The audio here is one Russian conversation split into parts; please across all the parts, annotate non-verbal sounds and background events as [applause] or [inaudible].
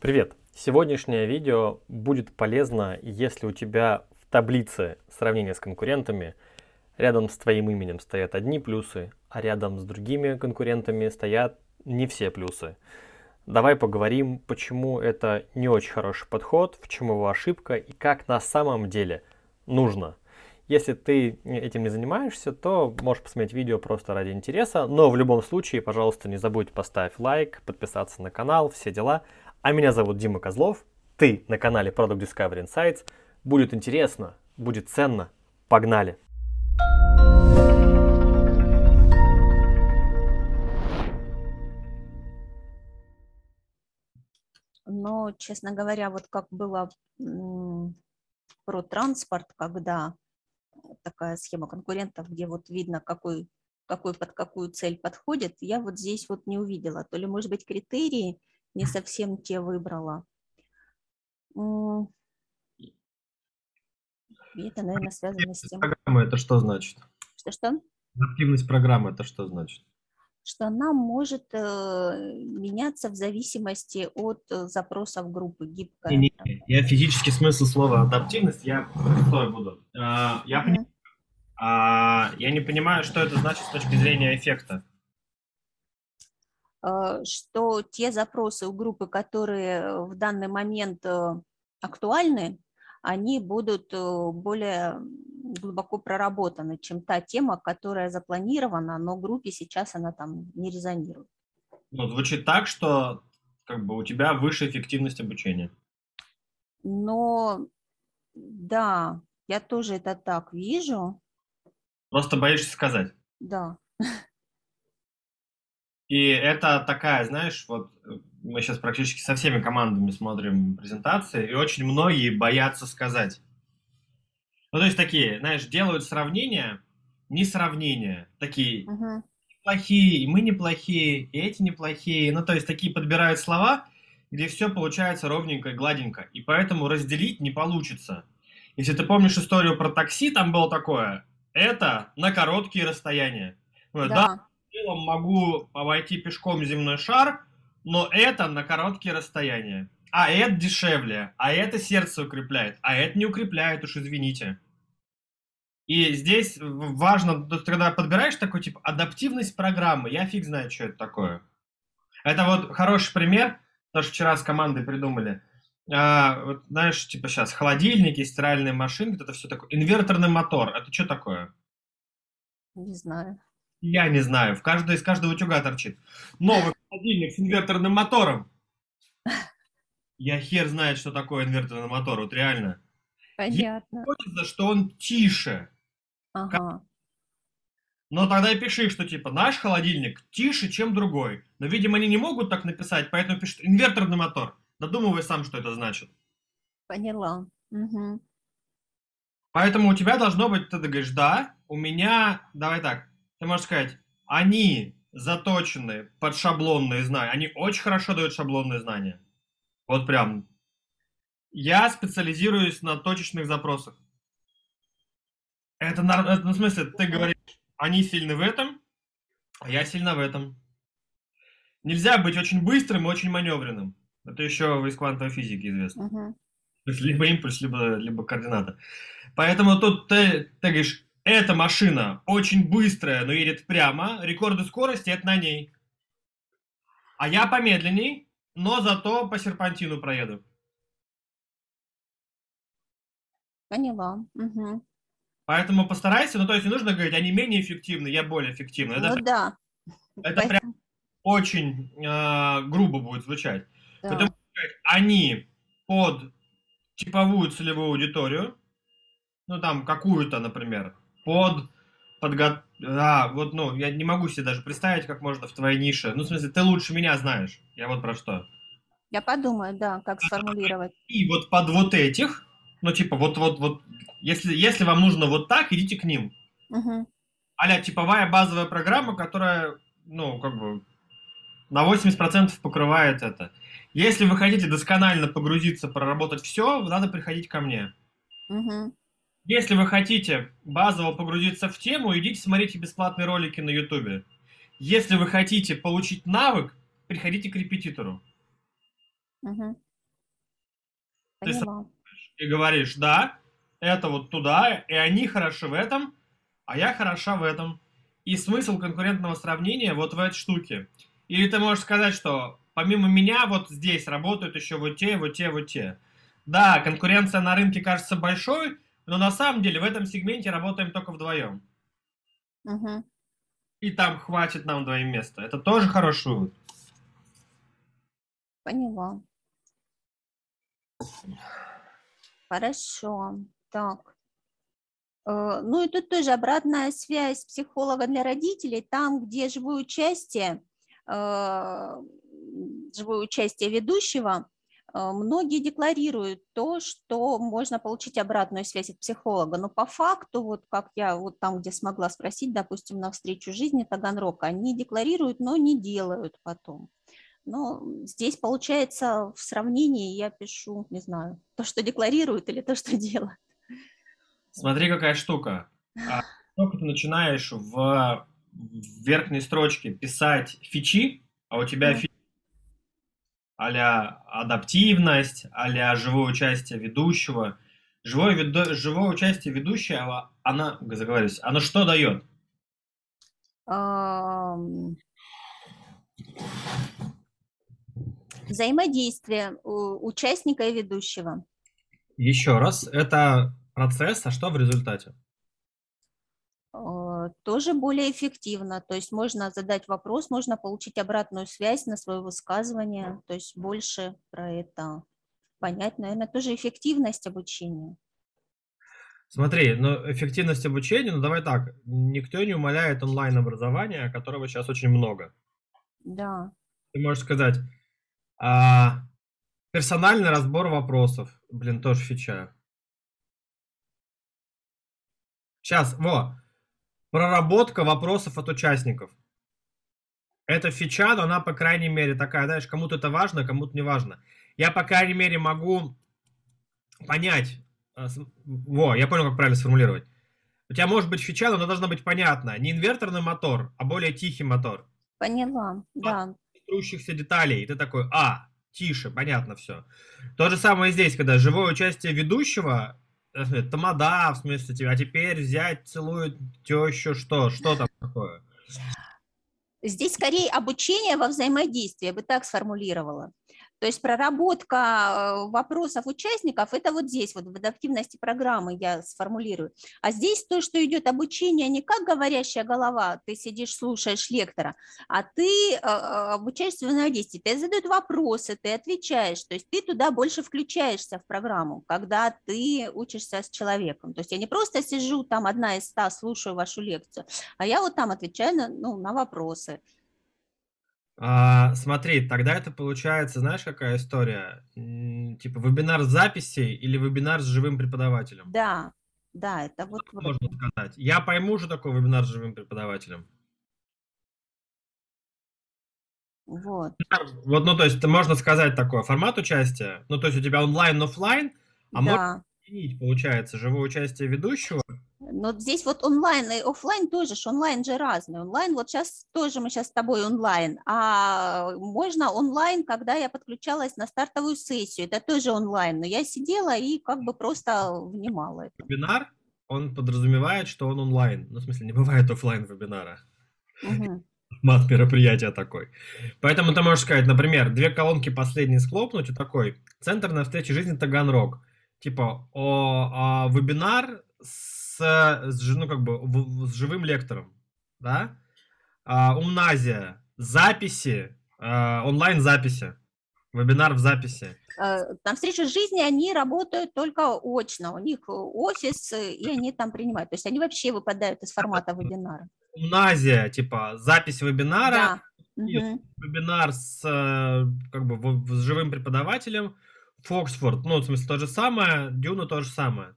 Привет! Сегодняшнее видео будет полезно, если у тебя в таблице сравнения с конкурентами рядом с твоим именем стоят одни плюсы, а рядом с другими конкурентами стоят не все плюсы. Давай поговорим, почему это не очень хороший подход, в чем его ошибка и как на самом деле нужно. Если ты этим не занимаешься, то можешь посмотреть видео просто ради интереса, но в любом случае, пожалуйста, не забудь поставить лайк, подписаться на канал, все дела. А меня зовут Дима Козлов, ты на канале Product Discovery Insights. Будет интересно, будет ценно. Погнали! Но, честно говоря, вот как было про транспорт, когда такая схема конкурентов, где вот видно, какой, какой под какую цель подходит, я вот здесь вот не увидела. То ли, может быть, критерии, не совсем те выбрала. И это, наверное, связано с тем... Программа это что значит? Что-что? Активность программы это что значит? Что она может э, меняться в зависимости от э, запросов группы гибкая. Не, не, я физический смысл слова адаптивность, я что я буду? А, я, mm-hmm. а, я не понимаю, что это значит с точки зрения эффекта. Э, что те запросы у группы, которые в данный момент э, актуальны, они будут э, более глубоко проработаны, чем та тема, которая запланирована, но группе сейчас она там не резонирует. Ну, звучит так, что как бы у тебя выше эффективность обучения. Но да, я тоже это так вижу. Просто боишься сказать. Да. [laughs] И это такая, знаешь, вот э, мы сейчас практически со всеми командами смотрим презентации, и очень многие боятся сказать. Ну, то есть такие, знаешь, делают сравнения, не сравнения, такие uh-huh. плохие, и мы неплохие, и эти неплохие. Ну, то есть такие подбирают слова, где все получается ровненько и гладенько, и поэтому разделить не получится. Если ты помнишь историю про такси, там было такое, это на короткие расстояния. Да. да целом могу обойти пешком земной шар, но это на короткие расстояния. А это дешевле, а это сердце укрепляет, а это не укрепляет, уж извините. И здесь важно, когда подбираешь такой тип адаптивность программы, я фиг знает, что это такое. Это вот хороший пример, то, что вчера с командой придумали. А, вот, знаешь, типа сейчас холодильники, стиральные машинки, это все такое. Инверторный мотор, это что такое? Не знаю. Я не знаю, в каждой, из каждого утюга торчит. Новый холодильник с инверторным мотором. Я хер знает, что такое инверторный мотор, вот реально. Понятно. Хочется, что он тише. Ага. Но тогда и пиши, что типа наш холодильник тише, чем другой. Но, видимо, они не могут так написать, поэтому пишут инверторный мотор. Додумывай сам, что это значит. Поняла. Угу. Поэтому у тебя должно быть, ты говоришь, да, у меня, давай так, ты можешь сказать, они заточены под шаблонные знания, они очень хорошо дают шаблонные знания. Вот прям. Я специализируюсь на точечных запросах. Это, это ну, в смысле, ты говоришь, они сильны в этом, а я сильна в этом. Нельзя быть очень быстрым и очень маневренным. Это еще из квантовой физики известно. Uh-huh. Либо импульс, либо, либо координата. Поэтому тут ты, ты говоришь, эта машина очень быстрая, но едет прямо. Рекорды скорости это на ней. А я помедленней, но зато по серпантину проеду. Поняла. Угу. Поэтому постарайся, ну то есть не нужно говорить, они менее эффективны, я более эффективный. Ну это, да. Это прям очень э, грубо будет звучать. Да. Потому что они под типовую целевую аудиторию, ну там какую-то, например, под подго... А, вот, ну, я не могу себе даже представить, как можно в твоей нише. Ну, в смысле, ты лучше меня знаешь. Я вот про что. Я подумаю, да, как сформулировать. И вот под вот этих, ну, типа, вот-вот, вот, если, если вам нужно вот так, идите к ним. Угу. Аля типовая базовая программа, которая, ну, как бы, на 80% покрывает это. Если вы хотите досконально погрузиться, проработать все, надо приходить ко мне. Угу. Если вы хотите базово погрузиться в тему, идите смотрите бесплатные ролики на YouTube. Если вы хотите получить навык, приходите к репетитору. Угу. Ты и говоришь, да, это вот туда, и они хороши в этом, а я хороша в этом. И смысл конкурентного сравнения вот в этой штуке. Или ты можешь сказать, что помимо меня вот здесь работают еще вот те, вот те, вот те. Да, конкуренция на рынке кажется большой, но на самом деле в этом сегменте работаем только вдвоем. Мгм. И там хватит нам двоим места. Это тоже хороший вывод. Поняла. Хорошо. Так. Э, Ну и тут тоже обратная связь психолога для родителей. Там, где живое участие, э, живое участие ведущего, многие декларируют то, что можно получить обратную связь от психолога. Но по факту, вот как я вот там, где смогла спросить, допустим, на встречу жизни Таганрог, они декларируют, но не делают потом. Но здесь, получается, в сравнении я пишу, не знаю, то, что декларируют или то, что делают. Смотри, какая штука. А, Только ты начинаешь в, верхней строчке писать фичи, а у тебя Мгм. фичи а-ля адаптивность, а-ля живое участие ведущего. Живое, ведо- живое участие ведущего, она, заговорюсь, оно что дает? Ам, Взаимодействие участника и ведущего. Еще раз, это процесс, а что в результате? Э, Тоже более эффективно. То есть можно задать вопрос, можно получить обратную связь на свое высказывание. То есть больше про это понять. Наверное, тоже эффективность обучения. Смотри, ну, эффективность обучения, ну, давай так, никто не умаляет онлайн-образование, которого сейчас очень много. Да. Ты можешь сказать, а, персональный разбор вопросов. Блин, тоже фича. Сейчас, во. Проработка вопросов от участников. Это фича, но она, по крайней мере, такая, знаешь, кому-то это важно, кому-то не важно. Я, по крайней мере, могу понять. с- Во, я понял, как правильно сформулировать. У тебя может быть фича, но она должна быть понятна. Не инверторный мотор, а более тихий мотор Поняла. Да. трущихся деталей. И ты такой, а, тише, понятно все. То же самое здесь, когда живое участие ведущего, э, тамада, в смысле, тебя, а теперь взять, целует тещу, что, что там такое? Здесь скорее обучение во взаимодействии, я бы так сформулировала. То есть проработка э, вопросов участников, это вот здесь, вот в адаптивности программы я сформулирую. А здесь то, что идет обучение не как говорящая голова, ты сидишь, слушаешь лектора, а ты э, э, обучаешься взаимодействию. Ты задают вопросы, ты отвечаешь, то есть ты туда больше включаешься в программу, когда ты учишься с человеком. То есть я не просто сижу там одна из ста, слушаю вашу лекцию, а я вот там отвечаю на, ну, на вопросы. А, смотри, тогда это получается, знаешь, какая история? М, Типа вебинар с записью или вебинар с живым преподавателем? Да, да, это вот, вот Можно сказать. Я пойму, что такое вебинар с живым преподавателем. вот. Вот, ну, то есть, можно сказать такое, формат участия, ну, то есть, у тебя онлайн, офлайн, а можно да. изменить, получается, живое участие ведущего. Но здесь вот онлайн и офлайн тоже, ж онлайн же разный. Онлайн, вот сейчас тоже мы сейчас с тобой онлайн, а можно онлайн, когда я подключалась на стартовую сессию, это тоже онлайн, но я сидела и как бы просто внимала это. Вебинар, он подразумевает, что он онлайн. Ну, в смысле, не бывает офлайн вебинара. Мгм. Формат мероприятия такой. Поэтому ты можешь сказать, например, две колонки последние схлопнуть и такой, центр на встрече жизни Таганрог. Типа, о, а, вебинар с, с, жи- ну, как бы, в- с живым лектором, да? А, Умназия, записи, а, онлайн-записи, вебинар в записи. Э, На встречу с жизни они работают только очно, у них э, офис, э, и они там принимают. То есть они вообще выпадают из формата вебинара. Умназия, типа, запись вебинара, Да. Мгм. вебинар с, э, как бы, с живым преподавателем, Фоксфорд, ну, в смысле, то же самое, Дюна то же самое.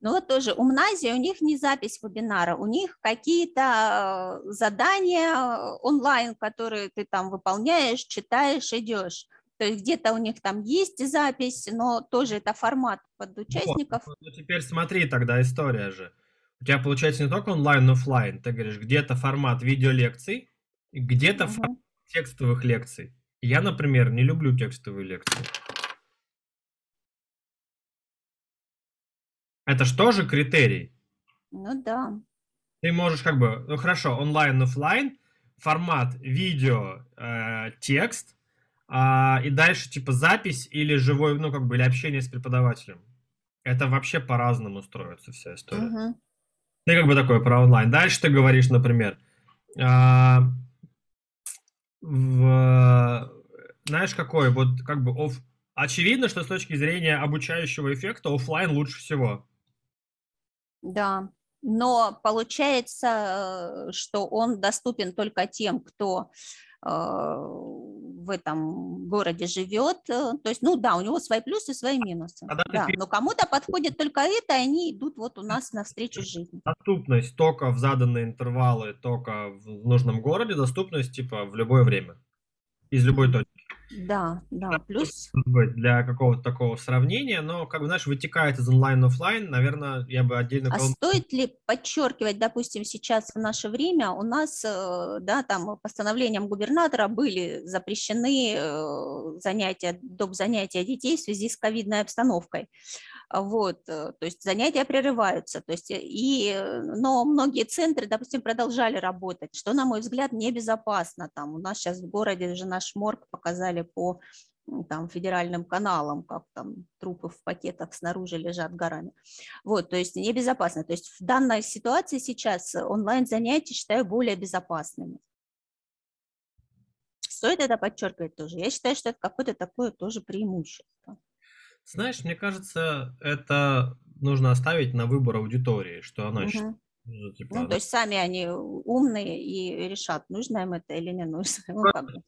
Ну вот тоже у Мнази у них не запись вебинара, у них какие-то э, задания э, онлайн, которые ты там выполняешь, читаешь, идешь. То есть где-то у них там есть запись, но тоже это формат под участников. Ну, теперь смотри тогда история же. У тебя получается не только онлайн, но офлайн. Ты говоришь, где-то формат видеолекций, где-то Мгм. формат текстовых лекций. Я, например, не люблю текстовые лекции. Это же тоже критерий. Ну да. Ты можешь как бы, ну хорошо, онлайн, офлайн, формат видео, э, текст, а, и дальше типа запись или живой, ну как бы, или общение с преподавателем. Это вообще по-разному строится вся история. Мгм. Ты как бы такое про онлайн. Дальше ты говоришь, например, а, в, знаешь, какой, вот как бы оф... очевидно, что с точки зрения обучающего эффекта оффлайн лучше всего. Да, но получается, э, что он доступен только тем, кто э, в этом городе живет. э, То есть, ну да, у него свои плюсы, свои минусы. Ты Да, но кому-то подходит только это, и они идут вот у нас навстречу жизни. Доступность только в заданные интервалы, только в нужном городе, доступность типа в любое время. Из любой точки. Да, да, плюс для какого-то такого сравнения, но, как бы, знаешь, вытекает из онлайн-офлайн, наверное, я бы отдельно... А стоит ли подчеркивать, допустим, сейчас в наше время у нас, э, да, там постановлением губернатора были запрещены э, занятия, доп. занятия детей в связи с ковидной обстановкой. А Вот, э, то есть занятия прерываются, то есть, э, и, э, но многие центры, допустим, продолжали работать, что, на мой взгляд, небезопасно. Там у нас сейчас в городе уже наш морг показали по там, федеральным каналам, как там трупы в пакетах снаружи лежат горами. Вот, то есть небезопасно. То есть в данной ситуации сейчас онлайн-занятия считаю более безопасными. Стоит это подчеркивать тоже. Я считаю, что это какое-то такое тоже преимущество. Знаешь, мне кажется, это нужно оставить на выбор аудитории, что она считает, Мгм. ну, типа, Ну, то есть сами они умные и решат, нужно им это или не нужно. [laughs] Ну, как бы.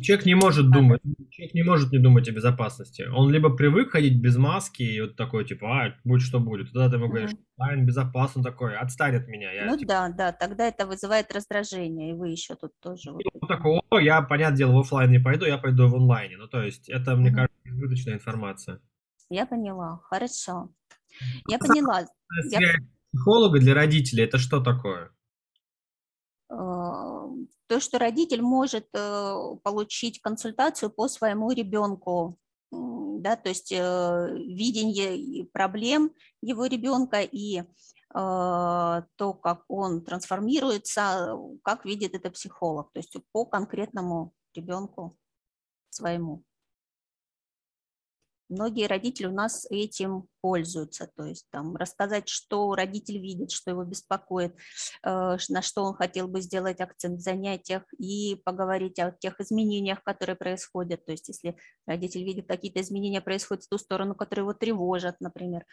Человек не может думать, человек не может не думать о безопасности. Он либо привык ходить без маски и вот такой, типа, а, будь что будет. Тогда ты ему говоришь, онлайн безопасно такой, отстань от меня. Я Ну типа, да, да, тогда это вызывает раздражение, и вы еще тут тоже. вот ну, такой, о, я, понятное дело, в офлайн не пойду, я пойду в онлайне. Ну, то есть, это, мне Мгм. кажется, избыточная информация. Я поняла, хорошо. Я поняла. Я- психолога для родителей, это что такое? Э, то, что родитель может э, получить консультацию по своему ребенку, да, то есть э, видение проблем его ребенка и э, то, как он трансформируется, как видит это психолог, то есть по конкретному ребенку своему. Многие родители у нас этим пользуются, то есть там рассказать, что родитель видит, что его беспокоит, э, на что он хотел бы сделать акцент в занятиях и поговорить о тех изменениях, которые происходят. То есть если родитель видит какие-то изменения происходят в ту сторону, которые его тревожат, например.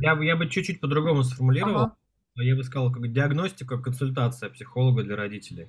Я, бы- я бы чуть-чуть по-другому сформулировал. Ага. Я бы сказал, как диагностика, консультация психолога для родителей.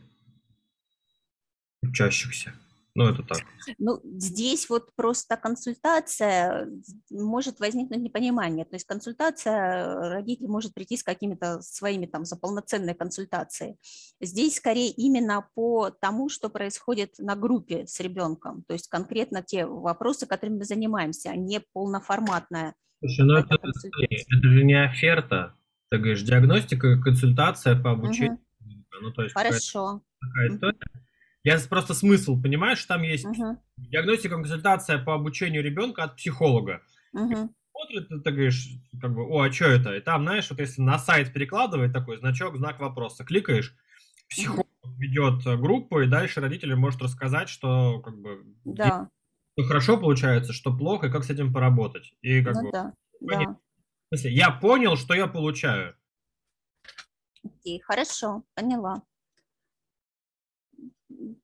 Учащихся. Ну, это так. Ну, здесь вот просто консультация, может возникнуть непонимание. То есть консультация, э, родитель может прийти с какими-то своими там за полноценной консультацией. Здесь скорее именно по тому, что происходит на группе с ребенком. То есть конкретно те вопросы, которыми мы занимаемся, а не полноформатная Слушай, ну какая-то это, это же не оферта. Ты говоришь, диагностика, консультация по обучению. Мгм. Ну, то есть какая-то Хорошо. такая Мгм. история. Я просто смысл, понимаешь, там есть Мгм. диагностика, консультация по обучению ребенка от психолога. Мгм. Смотрит, и ты говоришь, как бы, о, а что это? И там, знаешь, вот если на сайт перекладывает такой значок, знак вопроса, кликаешь, психолог ведет группу, и дальше родитель может рассказать, что как бы Да, что хорошо получается, что плохо, и как с этим поработать. И как ну бы, да, понятно. да. в смысле, я понял, что я получаю. Окей, хорошо, поняла.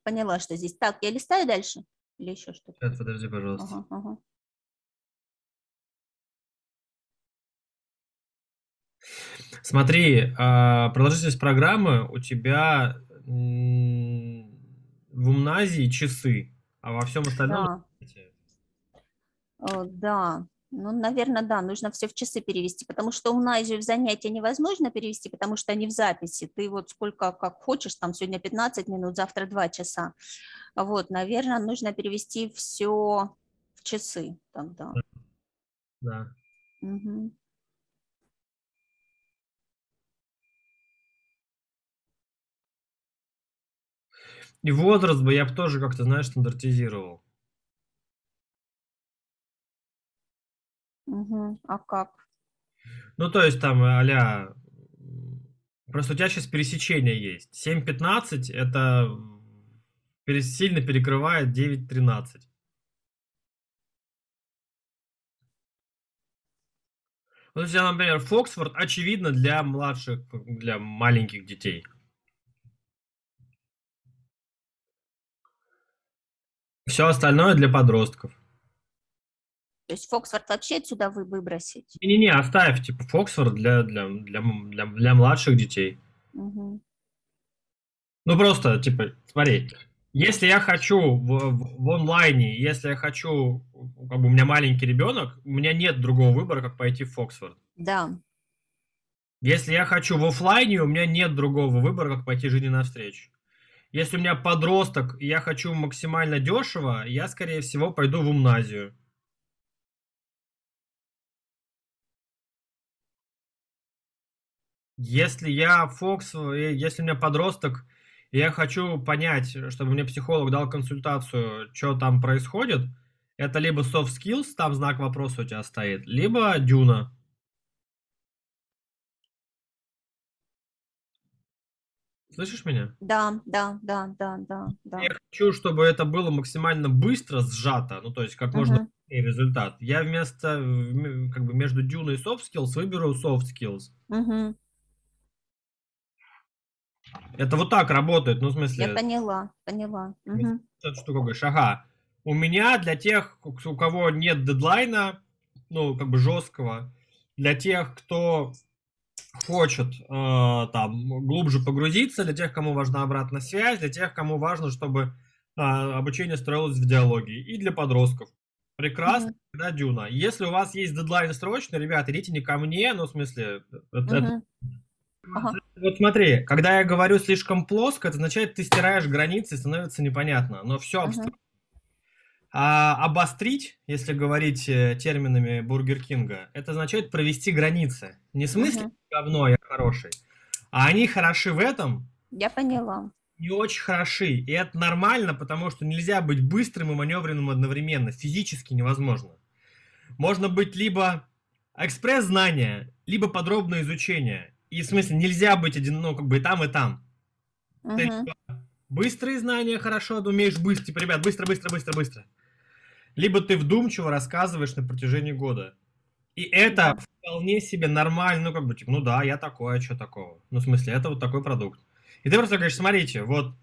Поняла, что здесь. Так, я листаю дальше или еще что-то? Сейчас, подожди, пожалуйста. Ага, ага. Смотри, а, продолжительность программы у тебя в умназии часы, а во всем остальном... Да, э, да. Ну, наверное, да, нужно все в часы перевести, потому что у Назию в занятия невозможно перевести, потому что они в записи. Ты вот сколько, как хочешь, там сегодня 15 минут, завтра 2 часа. Вот, наверное, нужно перевести все в часы тогда. Да. Мгм. И возраст бы я бы тоже как-то, знаешь, стандартизировал. А как? Ну, то есть там а Просто у тебя сейчас пересечение есть. 7.15 это сильно перекрывает 9.13. Ну, то есть, например, Фоксфорд очевидно для младших, для маленьких детей. Все остальное для подростков. То есть Фоксфорд вообще отсюда вы выбросить? Не-не-не, оставь, типа, Фоксфорд для, для, для, для, для младших детей. Угу. Ну, просто, типа, смотри, если я хочу в, в, в онлайне, если я хочу, как бы у меня маленький ребенок, у меня нет другого выбора, как пойти в Фоксфорд. Да. Если я хочу в офлайне, у меня нет другого выбора, как пойти жизни навстречу. Если у меня подросток, и я хочу максимально дешево, я, скорее всего, пойду в гимназию. Если я Фокс, э, если у меня подросток, и я хочу понять, чтобы мне психолог дал консультацию, что там происходит, это либо soft skills, там знак вопроса у тебя стоит, либо дюна. Слышишь меня? Да, да, да, да, да, да. Я хочу, чтобы это было максимально быстро сжато, ну то есть как можно uh-huh. результат. Я вместо, как бы между дюной и soft skills выберу soft skills. Uh-huh. Это вот так работает, ну, в смысле... Я поняла, поняла. Угу. Что говоришь, ага. У меня для тех, у кого нет дедлайна, ну, как бы жесткого, для тех, кто хочет э, там глубже погрузиться, для тех, кому важна обратная связь, для тех, кому важно, чтобы э, обучение строилось в диалоге, и для подростков. Прекрасно, mm-hmm. да, Дюна. Если у вас есть дедлайн срочный, ребята, идите не ко мне, ну, в смысле, это, mm-hmm. Ага. Вот смотри, когда я говорю слишком плоско, это означает, ты стираешь границы, становится непонятно. Но все абстрактно. Ага. А обострить, если говорить э, терминами Бургер Кинга, это означает провести границы. Не в смысле угу. говно, я хороший, а они хороши в этом. Я поняла. Не очень хороши. И это нормально, потому что нельзя быть быстрым и маневренным одновременно. Физически невозможно. Можно быть либо экспресс-знания, либо подробное изучение. И в смысле, нельзя быть один, ну, как бы и там, и там. Uh-huh. Ты быстрые знания хорошо, ты умеешь быстро, типа, ребят, быстро, быстро, быстро, быстро. Либо ты вдумчиво рассказываешь на протяжении года. И это yeah. вполне себе нормально, ну, как бы, типа, ну да, я такой, а что такого? Ну, в смысле, это вот такой продукт. И ты просто говоришь, смотрите, вот,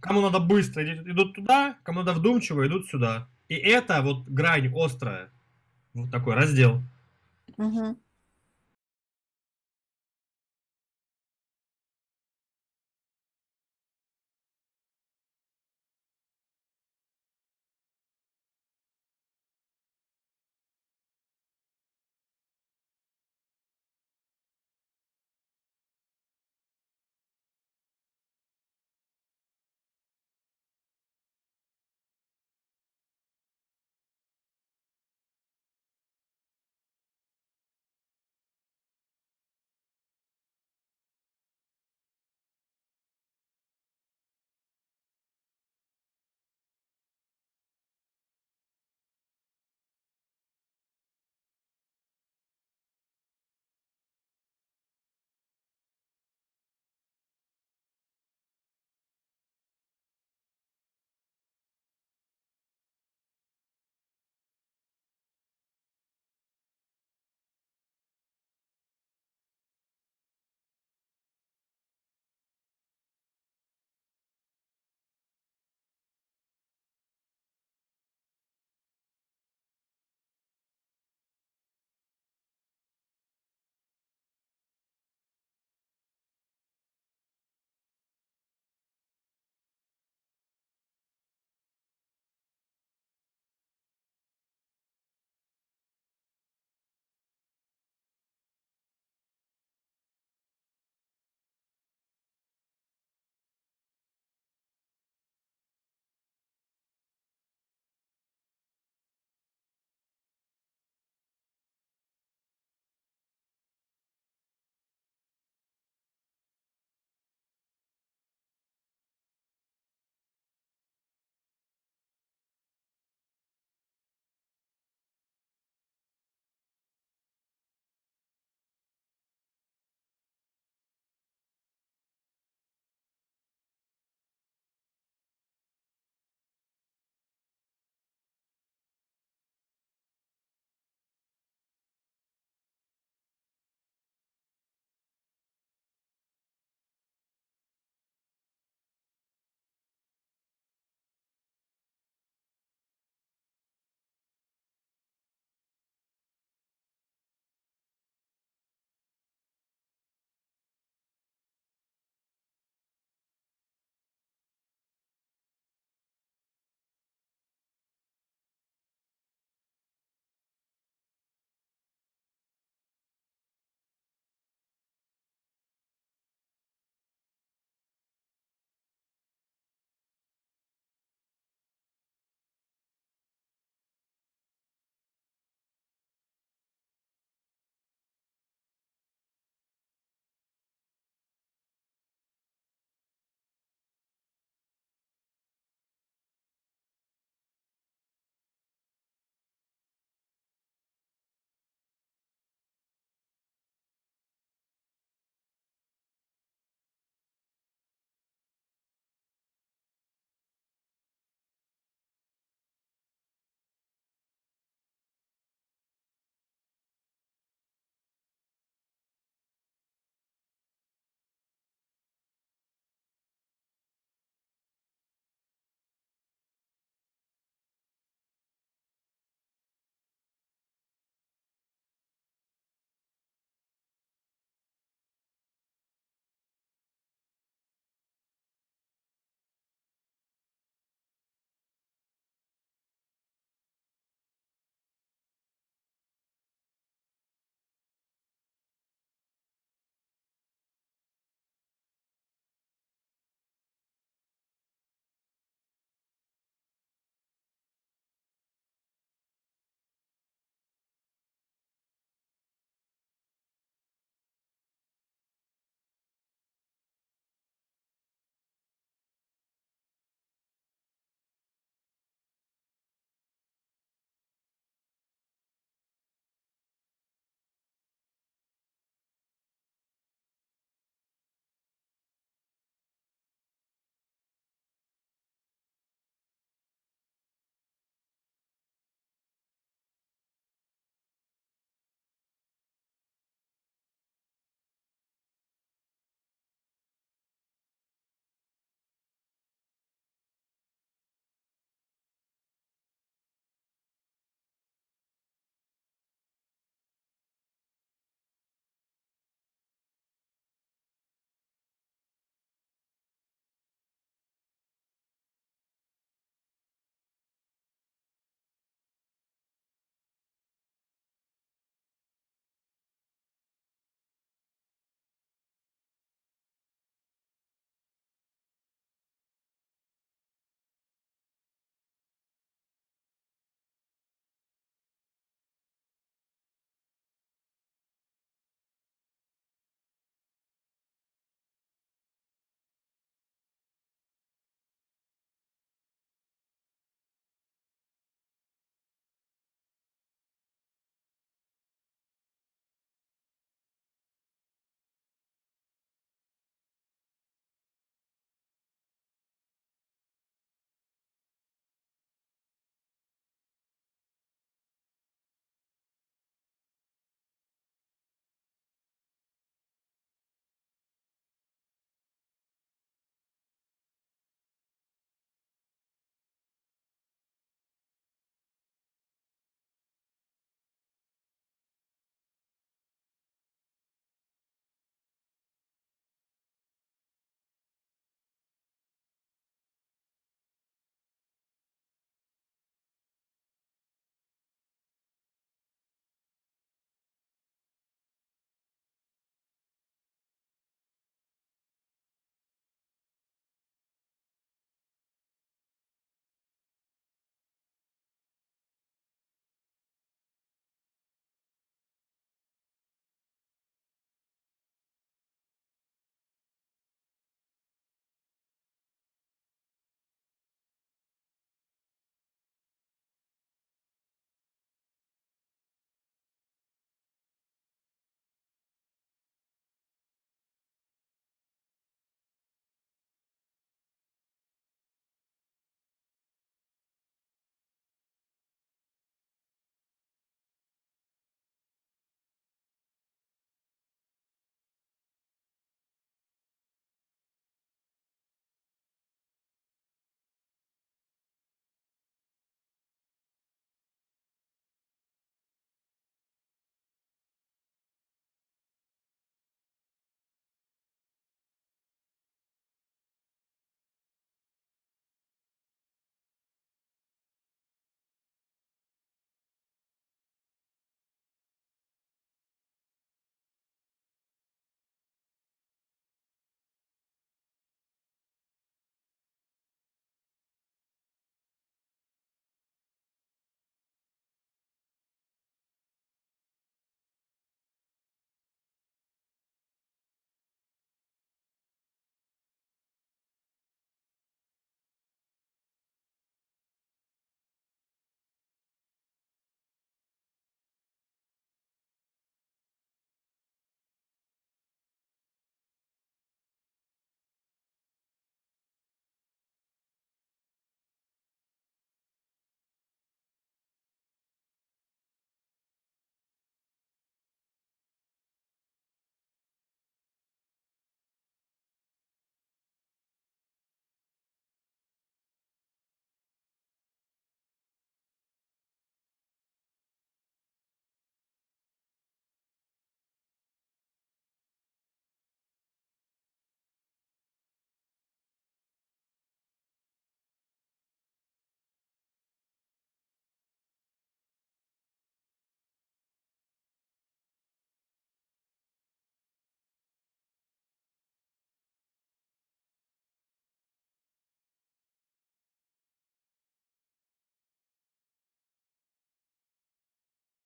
кому надо быстро, идут туда, кому надо вдумчиво, идут сюда. И это вот грань острая, вот такой раздел. Uh-huh.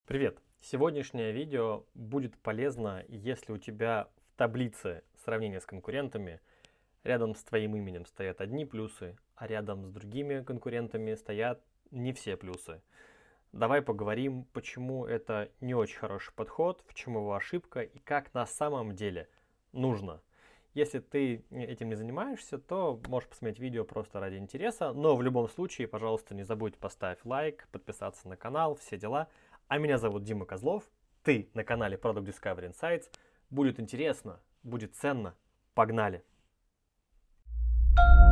Привет! Сегодняшнее видео будет полезно, если у тебя в таблице сравнения с конкурентами рядом с твоим именем стоят одни плюсы, а рядом с другими конкурентами стоят не все плюсы. Давай поговорим, почему это не очень хороший подход, в чем его ошибка и как на самом деле нужно. Если ты этим не занимаешься, то можешь посмотреть видео просто ради интереса, но в любом случае, пожалуйста, не забудь поставить лайк, подписаться на канал, все дела. А меня зовут Дима Козлов, ты на канале Product Discovery Insights. Будет интересно, будет ценно. Погнали! Погнали!